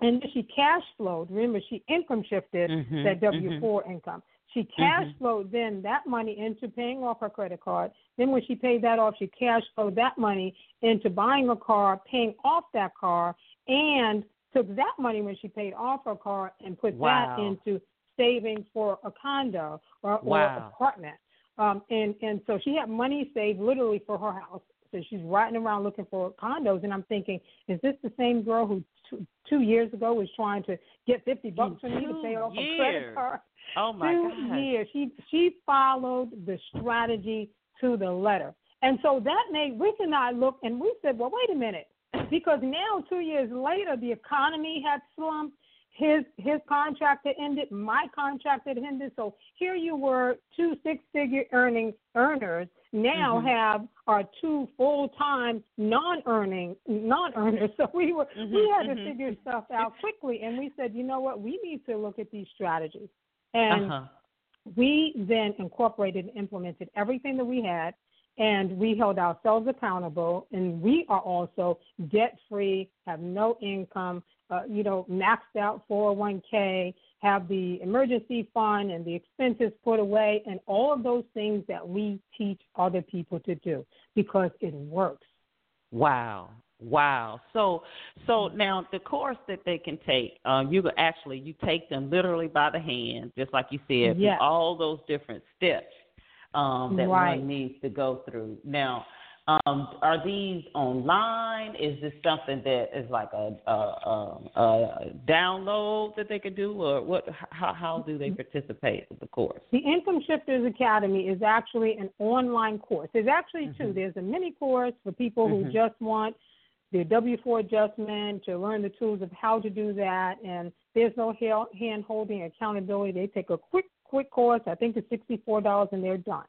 and she cash flowed. Remember, she income shifted mm-hmm, that W 4 mm-hmm. income. She cash mm-hmm. then that money into paying off her credit card. Then when she paid that off, she cash flowed that money into buying a car, paying off that car, and took that money when she paid off her car and put wow. that into saving for a condo or, wow. or apartment. Um, and and so she had money saved literally for her house. So she's riding around looking for condos, and I'm thinking, is this the same girl who two, two years ago was trying to get fifty bucks from me to pay off a credit card? Oh my two God! years. She she followed the strategy to the letter, and so that made Rick and I look, and we said, well, wait a minute, because now two years later, the economy had slumped his his contract had ended, my contract had ended. So here you were, two six figure earning earners now mm-hmm. have are two full time non earning non earners. So we were mm-hmm, we had mm-hmm. to figure stuff out quickly, and we said, you know what, we need to look at these strategies, and uh-huh. we then incorporated and implemented everything that we had. And we held ourselves accountable, and we are also debt free, have no income, uh, you know, maxed out 401k, have the emergency fund and the expenses put away, and all of those things that we teach other people to do because it works. Wow. Wow. So so now the course that they can take, um, you actually you take them literally by the hand, just like you said, yes. all those different steps um, that right. one needs to go through. Now, um, are these online? Is this something that is like a, a, a, a download that they could do, or what? How how do they participate with the course? The Income Shifters Academy is actually an online course. There's actually Mm-hmm. two. There's a mini course for people who Mhm. just want the W four adjustment to learn the tools of how to do that, and there's no hand holding accountability. They take a quick quick course. I think it's sixty four dollars, and they're done.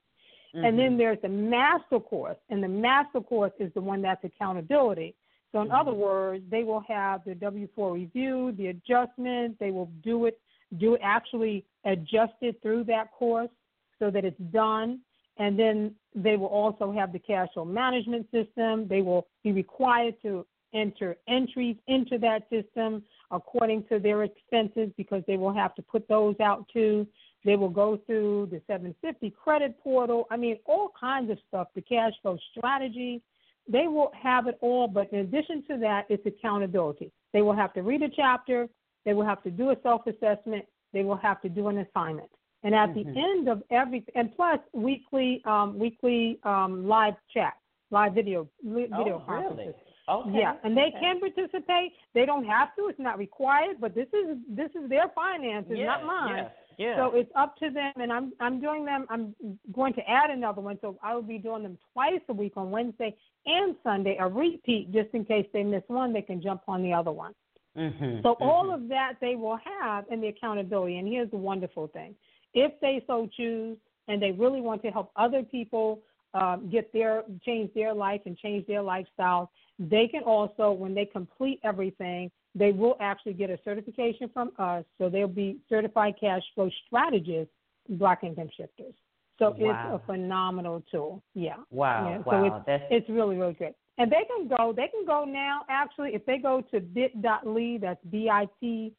And then Mhm. there's the master course, and the master course is the one that's accountability. So, in other words, they will have the W four review, the adjustment. They will do it, do it actually adjust it through that course so that it's done. And then they will also have the cash flow management system. They will be required to enter entries into that system according to their expenses because they will have to put those out too. They will go through the 750 credit portal. I mean, all kinds of stuff, the cash flow strategy. They will have it all, but in addition to that, it's accountability. They will have to read a chapter, they will have to do a self assessment, they will have to do an assignment. And at Mhm. the end of every, and plus weekly, um, weekly um, live chat, live video, li- video oh, conferences. really? Okay. Yeah, and they okay. can participate. They don't have to. It's not required. But this is this is their finances, Yeah, not mine. yeah, yeah. So it's up to them. And I'm I'm doing them. I'm going to add another one. So I will be doing them twice a week on Wednesday and Sunday, a repeat, just in case they miss one. They can jump on the other one. Mm-hmm. So all mhm. of that they will have in the accountability. And here's the wonderful thing: if they so choose, and they really want to help other people um, get their change their life and change their lifestyle, they can also, when they complete everything, they will actually get a certification from us. So they'll be certified cash flow strategists, Black income shifters. So Wow. it's a phenomenal tool. Yeah. Wow, Yeah, wow, So it's, that's- it's really, really good. And they can go, they can go now, actually, if they go to bit.ly, that's B-I-T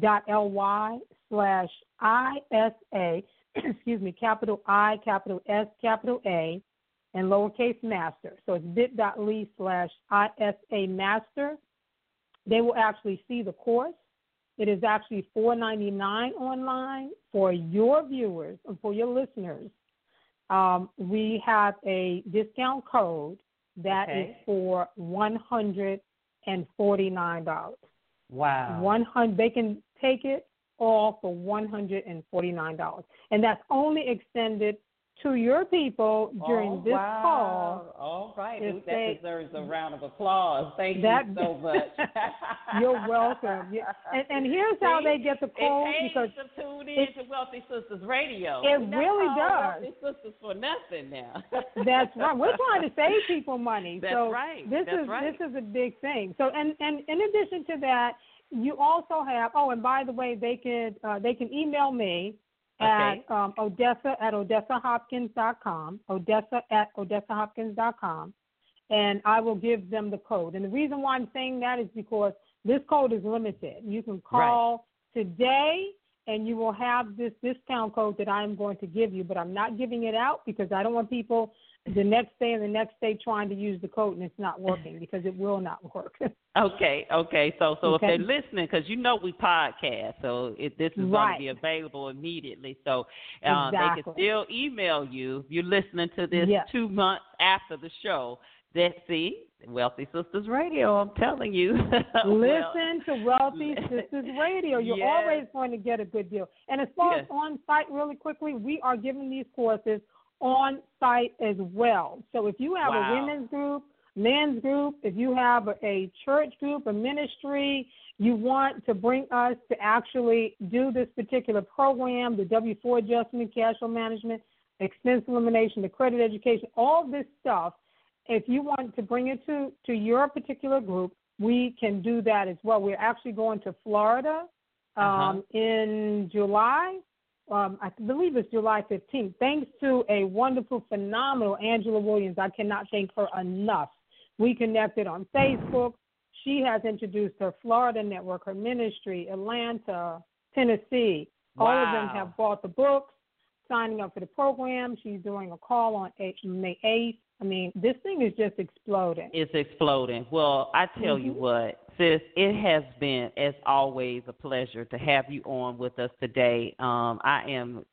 dot ly slash ISA, excuse me, capital I, capital S, capital A, and lowercase master. So it's bit.ly slash ISA master. They will actually see the course. It is actually $4.99 online for your viewers and for your listeners. Um, we have a discount code that okay. is for $149. Wow. One hundred. They can take it all for one hundred and forty nine dollars, and that's only extended to your people during oh, this wow. call. All right. Ooh, that they- deserves a round of applause. Thank That- you so much. You're welcome. And, and here's how they get the code it because to tune in to Wealthy Sistas Radio. It really call does. Wealthy Sistas for nothing now. That's right. We're trying to save people money. That's so right. This That's is right. this is a big thing. So and and in addition to that, you also have. Oh, and by the way, they could uh, they can email me Okay. at um, Odessa at OdessaHopkins.com. Odessa at OdessaHopkins.com, and I will give them the code. And the reason why I'm saying that is because this code is limited. You can call today and you will have this discount code that I'm going to give you, but I'm not giving it out because I don't want people the next day and the next day trying to use the code and it's not working because it will not work. Okay, okay. So, so Okay. if they're listening, because you know we podcast, so it, this is going to be available immediately. So uh, they can still email you if you're listening to this Yes. two months after the show. That see, Wealthy Sistas Radio. I'm telling you. Well, Listen to Wealthy Sistas Radio. You're Yes. always going to get a good deal. And as far Yes. as on site, really quickly, we are giving these courses on site as well. So if you have Wow. a women's group, men's group, if you have a, church group, a ministry, you want to bring us to actually do this particular program, the W 4 adjustment, cash flow management, expense elimination, the credit education, all this stuff, if you want to bring it to, to your particular group, we can do that as well. We're actually going to Florida um, Uh-huh. in July. Um, I believe it's July 15th. Thanks to a wonderful, phenomenal Angela Williams. I cannot thank her enough. We connected on Facebook. She has introduced her Florida network, her ministry, Atlanta, Tennessee. All of them have bought the books, signing up for the program. She's doing a call on May 8th. I mean, this thing is just exploding. It's exploding. Well, I tell you Mhm. what, sis, it has been, as always, a pleasure to have you on with us today. Um, I am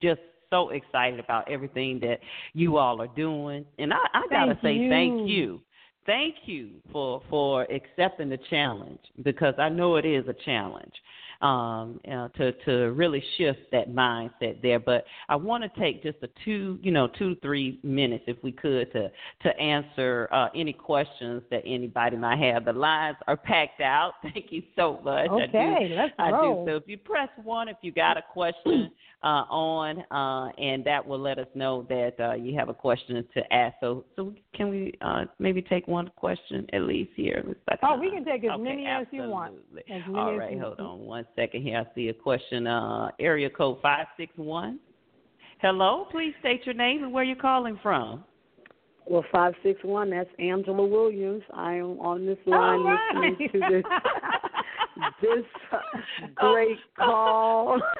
just so excited about everything that you all are doing, and I, I gotta say you. thank you. thank you for for accepting the challenge because I know it is a challenge um, uh, to to really shift that mindset there. But I want to take just a two, you know, two three minutes if we could to to answer uh, any questions that anybody might have. The lines are packed out. Thank you so much. Okay, I do, let's I roll. do. So if you press one, if you got a question uh, on, uh, and that will let us know that uh, you have a question to ask. So so can we uh, maybe take one question at least here? Oh, we can take as Okay, many as you want. absolutely. As All you hold on one second here. I see a question. Uh, area code five six one. Hello, please state your name and where you're calling from. Well, five six one. That's Angela Williams. I am on this line right. listening to this this great call.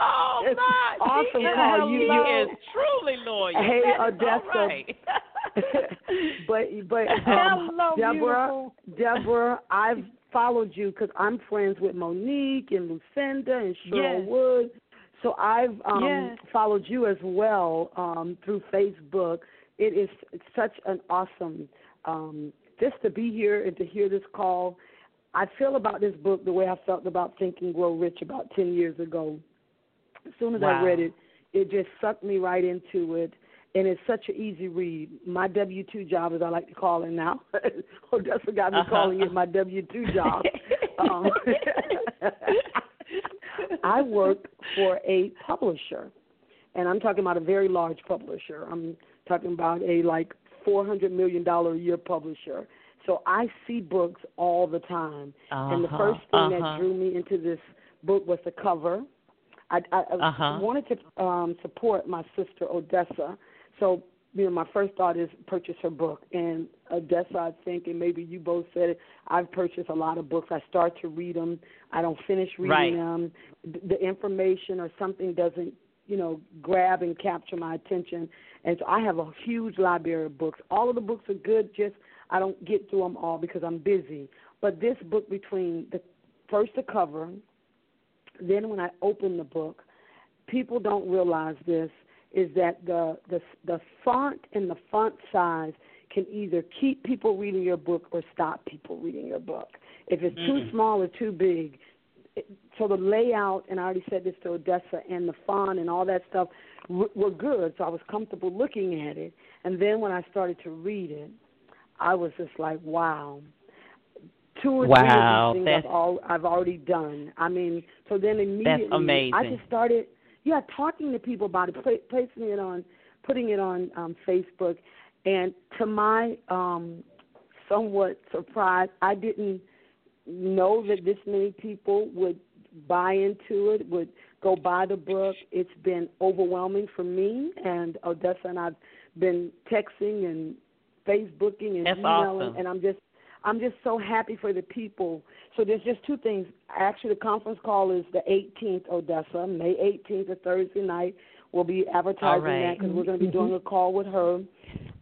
Oh It's my! awesome is, call. You- you- is truly loyal. Hey, That is Odessa. right. but but um, Hello, Deborah, beautiful. Deborah, I've followed you because I'm friends with Monique and Lucinda and Cheryl Yes. Wood. So I've um, Yes. followed you as well um, through Facebook. It is such an awesome um, just to be here and to hear this call. I feel about this book the way I felt about Think and Grow Rich about ten years ago. As soon as I read it, it just sucked me right into it and it's such an easy read. My W two job, as I like to call it now, Odessa got me Uh-huh. calling it my W two job. um, I work for a publisher, and I'm talking about a very large publisher. I'm talking about a like four hundred million dollar a year publisher. So I see books all the time, and the Uh-huh, first thing uh-huh. that drew me into this book was the cover. I, I, I Uh-huh. wanted to um, support my sister Odessa, so you know my first thought is purchase her book. And uh, Odessa, I think, and maybe you both said it. I've purchased a lot of books. I start to read them. I don't finish reading Right. them. The- The information or something doesn't, you know, grab and capture my attention. And so I have a huge library of books. All of the books are good. Just I don't get through them all because I'm busy. But this book, between the first the cover, then when I open the book, people don't realize this is that the the the font and the font size can either keep people reading your book or stop people reading your book. If it's too Mhm. small or too big, it, so the layout and I already said this to Odessa and the font and all that stuff w- were good. So I was comfortable looking at it, and then when I started to read it, I was just like, wow. Two or three Wow, of these things I've, all, I've already done. I mean, so then immediately I just started, yeah, talking to people about it, pla- placing it on, putting it on um, Facebook, and to my um, somewhat surprise, I didn't know that this many people would buy into it, would go buy the book. It's been overwhelming for me, and Odessa and I've been texting and Facebooking and That's emailing, awesome. and I'm just I'm just so happy for the people. So there's just two things. Actually, the conference call is the 18th, Odessa, May 18th, a Thursday night. We'll be advertising right. that because we're going to be doing a call with her.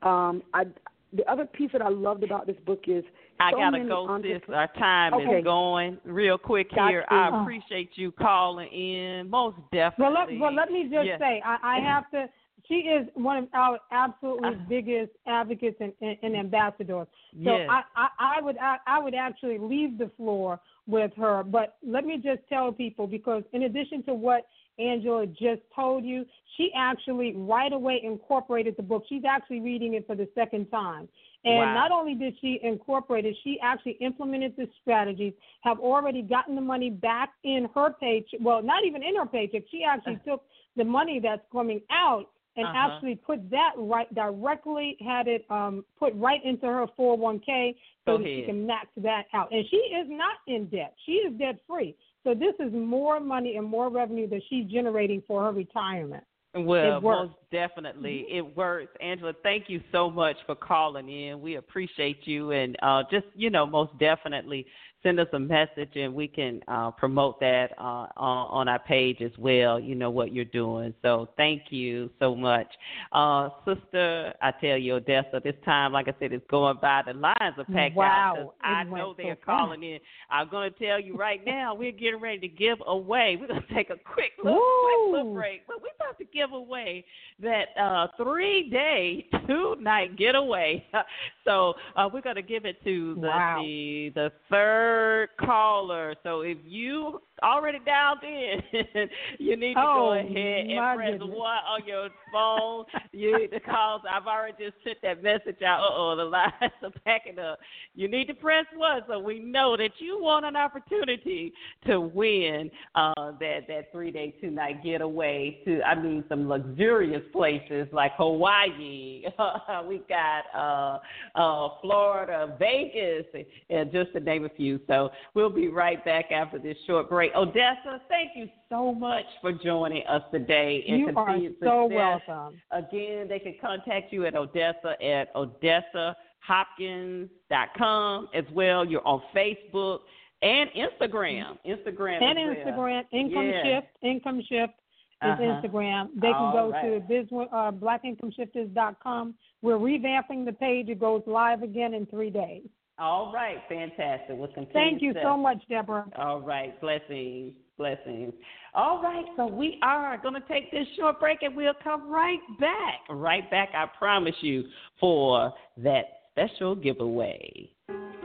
Um, I the other piece that I loved about this book is I so gotta go, entrepre- sis. Our time Okay. is going real quick Got here. you. I appreciate you calling in. Most definitely. Well, let, well, let me just Yeah. say, I, I have to. She is one of our absolutely Uh. biggest advocates and, and, and ambassadors. So Yes. I, I, I would I, I would actually leave the floor with her. But let me just tell people because in addition to what Angela just told you, she actually right away incorporated the book. She's actually reading it for the second time. And Wow. not only did she incorporate it, she actually implemented the strategies, have already gotten the money back in her paycheck. Well, not even in her paycheck. She actually took the money that's coming out and Uh-huh. actually put that right directly, had it um, put right into her 401k so Go that she can max that out. And she is not in debt. She is debt free. So this is more money and more revenue that she's generating for her retirement. Well, It works. Mm-hmm. most definitely, it works. Angela, thank you so much for calling in. We appreciate you, and uh, just you know, most definitely send us a message and we can uh, promote that uh, on, on, our page as well. You know what you're doing. So thank you so much, uh, sister. I tell you, Odessa, this time, like I said, it's going by. The lines are packed wow. out. I know they're so calling in. I'm going to tell you right now, we're getting ready to give away. We're going to take a quick little, quick little break, but we're about to give away that uh, three day, two night getaway. so uh, we're going to give it to the, wow. the the third caller. So if you already dialed in, you need to oh, go ahead and press goodness. one on your phone. you need to call. I've already just sent that message out. Uh oh, the lines are packing up. You need to press one so we know that you want an opportunity to win uh, that that three day, two night getaway to. I mean, some luxurious places like Hawaii. we got uh, uh, Florida, Vegas, and just to name a few. So we'll be right back after this short break. Odessa, thank you so much for joining us today. And you are so welcome. Again, they can contact you at Odessa at odessahopkins.com as well. You're on Facebook and Instagram. Instagram and well. Instagram, Income yeah. Shift, Income Shift is Uh-huh. Instagram. They can All go right. to biz, uh, blackincomeshifters.com. We're revamping the page. It goes live again in three days. All right, fantastic. We'll continue. Thank you so much, Deborah. All right, blessings, blessings. All right, so we are going to take this short break and we'll come right back. Right back, I promise you, for that special giveaway.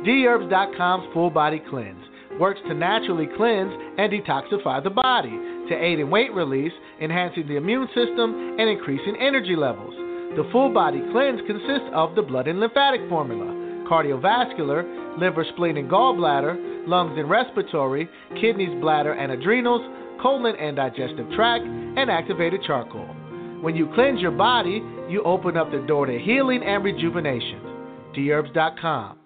Dherbs.com's Full Body Cleanse works to naturally cleanse and detoxify the body to aid in weight release, enhancing the immune system, and increasing energy levels. The Full Body Cleanse consists of the blood and lymphatic formula, cardiovascular, liver, spleen, and gallbladder, lungs and respiratory, kidneys, bladder, and adrenals, colon and digestive tract, and activated charcoal. When you cleanse your body, you open up the door to healing and rejuvenation. Dherbs.com.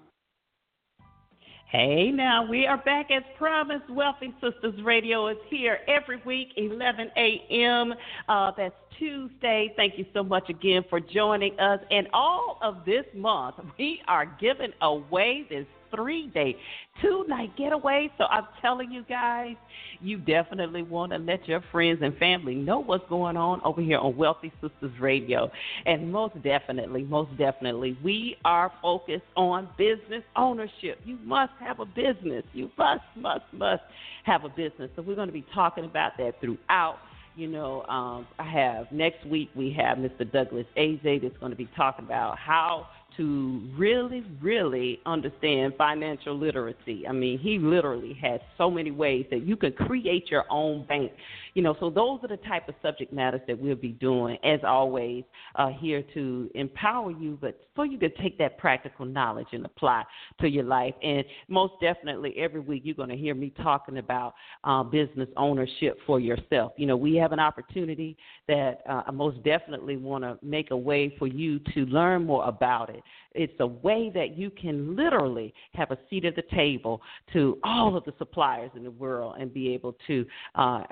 Hey, now we are back as promised. Wealthy Sistas Radio is here every week, 11 a.m. Uh, that's Tuesday. Thank you so much again for joining us. And all of this month, we are giving away this three day, two night getaway. So I'm telling you guys, you definitely want to let your friends and family know what's going on over here on Wealthy Sistas Radio. And most definitely, most definitely, we are focused on business ownership. You must have a business. You must, must, must have a business. So we're going to be talking about that throughout you know, um, I have next week we have Mr. Douglas Aze that's going to be talking about how to really, really understand financial literacy. I mean, he literally has so many ways that you can create your own bank. You know, so those are the type of subject matters that we'll be doing, as always, uh, here to empower you, but for you to take that practical knowledge and apply to your life. And most definitely, every week you're going to hear me talking about uh, business ownership for yourself. You know, we have an opportunity that uh, I most definitely want to make a way for you to learn more about it. It's a way that you can literally have a seat at the table to all of the suppliers in the world and be able to uh,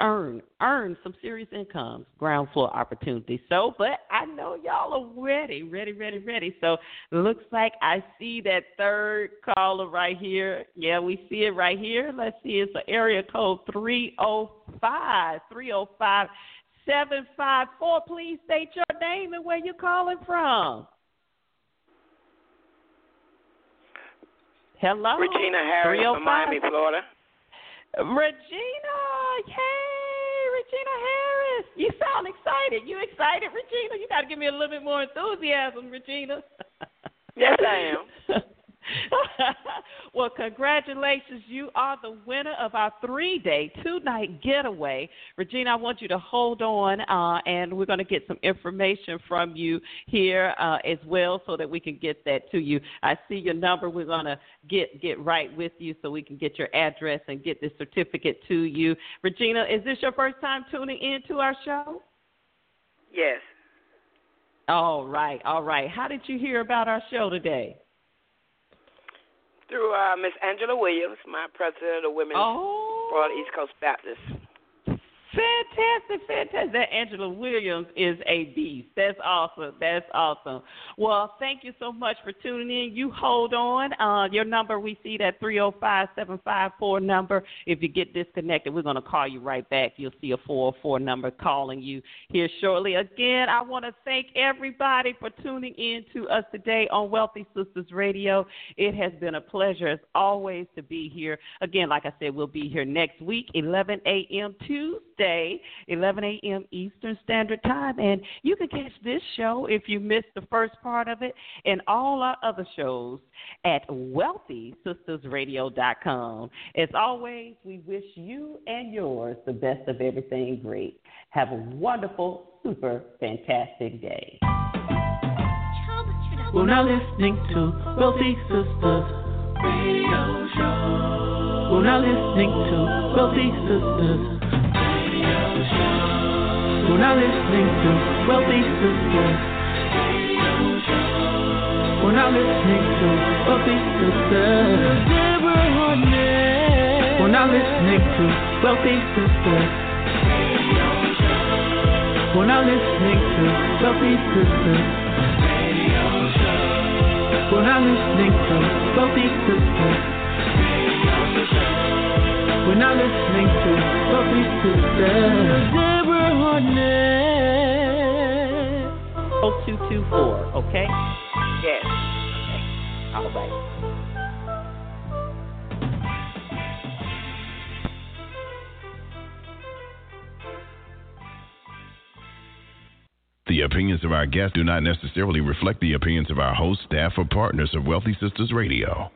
earn earn some serious incomes, ground floor opportunities. So, but I know y'all are ready, ready, ready, ready. So, looks like I see that third caller right here. Yeah, we see it right here. Let's see, it's an area code 305. 305 754. Please state your name and where you're calling from. Hello. Regina Harris from Miami, oh Florida. Regina, yay, Regina Harris. You sound excited. You excited, Regina? You got to give me a little bit more enthusiasm, Regina. Yes, I am. well, congratulations. You are the winner of our three day, two night getaway. Regina, I want you to hold on, uh, and we're going to get some information from you here uh, as well so that we can get that to you. I see your number. We're going to get, get right with you so we can get your address and get this certificate to you. Regina, is this your first time tuning in to our show? Yes. All right, all right. How did you hear about our show today? Through uh, Miss Angela Williams, my president of Women's Oh. for the East Coast Baptist. Fantastic, fantastic. That Angela Williams is a beast. That's awesome. That's awesome. Well, thank you so much for tuning in. You hold on. Uh, your number, we see that 305 754 number. If you get disconnected, we're going to call you right back. You'll see a 404 number calling you here shortly. Again, I want to thank everybody for tuning in to us today on Wealthy Sistas Radio. It has been a pleasure, as always, to be here. Again, like I said, we'll be here next week, 11 a.m. Tuesday, 11 a.m. Eastern Standard Time. And you can catch this show if you missed the first part of it and all our other shows at wealthysistasradio.com. As always, we wish you and yours the best of everything great. Have a wonderful, super fantastic day. We're now listening to Wealthy Sistas Radio Show. We're now listening to Wealthy Sistas We're now listening to Wealthy Show. We're now listening to Wealthy Hardnett. We're now listening to Wealthy Show. We're now listening to Wealthy Sistas. We're now listening to Wealthy Sistas. We're now listening to Wealthy Sistas. Deborah Hardnett. 0224, okay? Yes. All right. The opinions of our guests do not necessarily reflect the opinions of our host, staff, or partners of Wealthy Sistas Radio.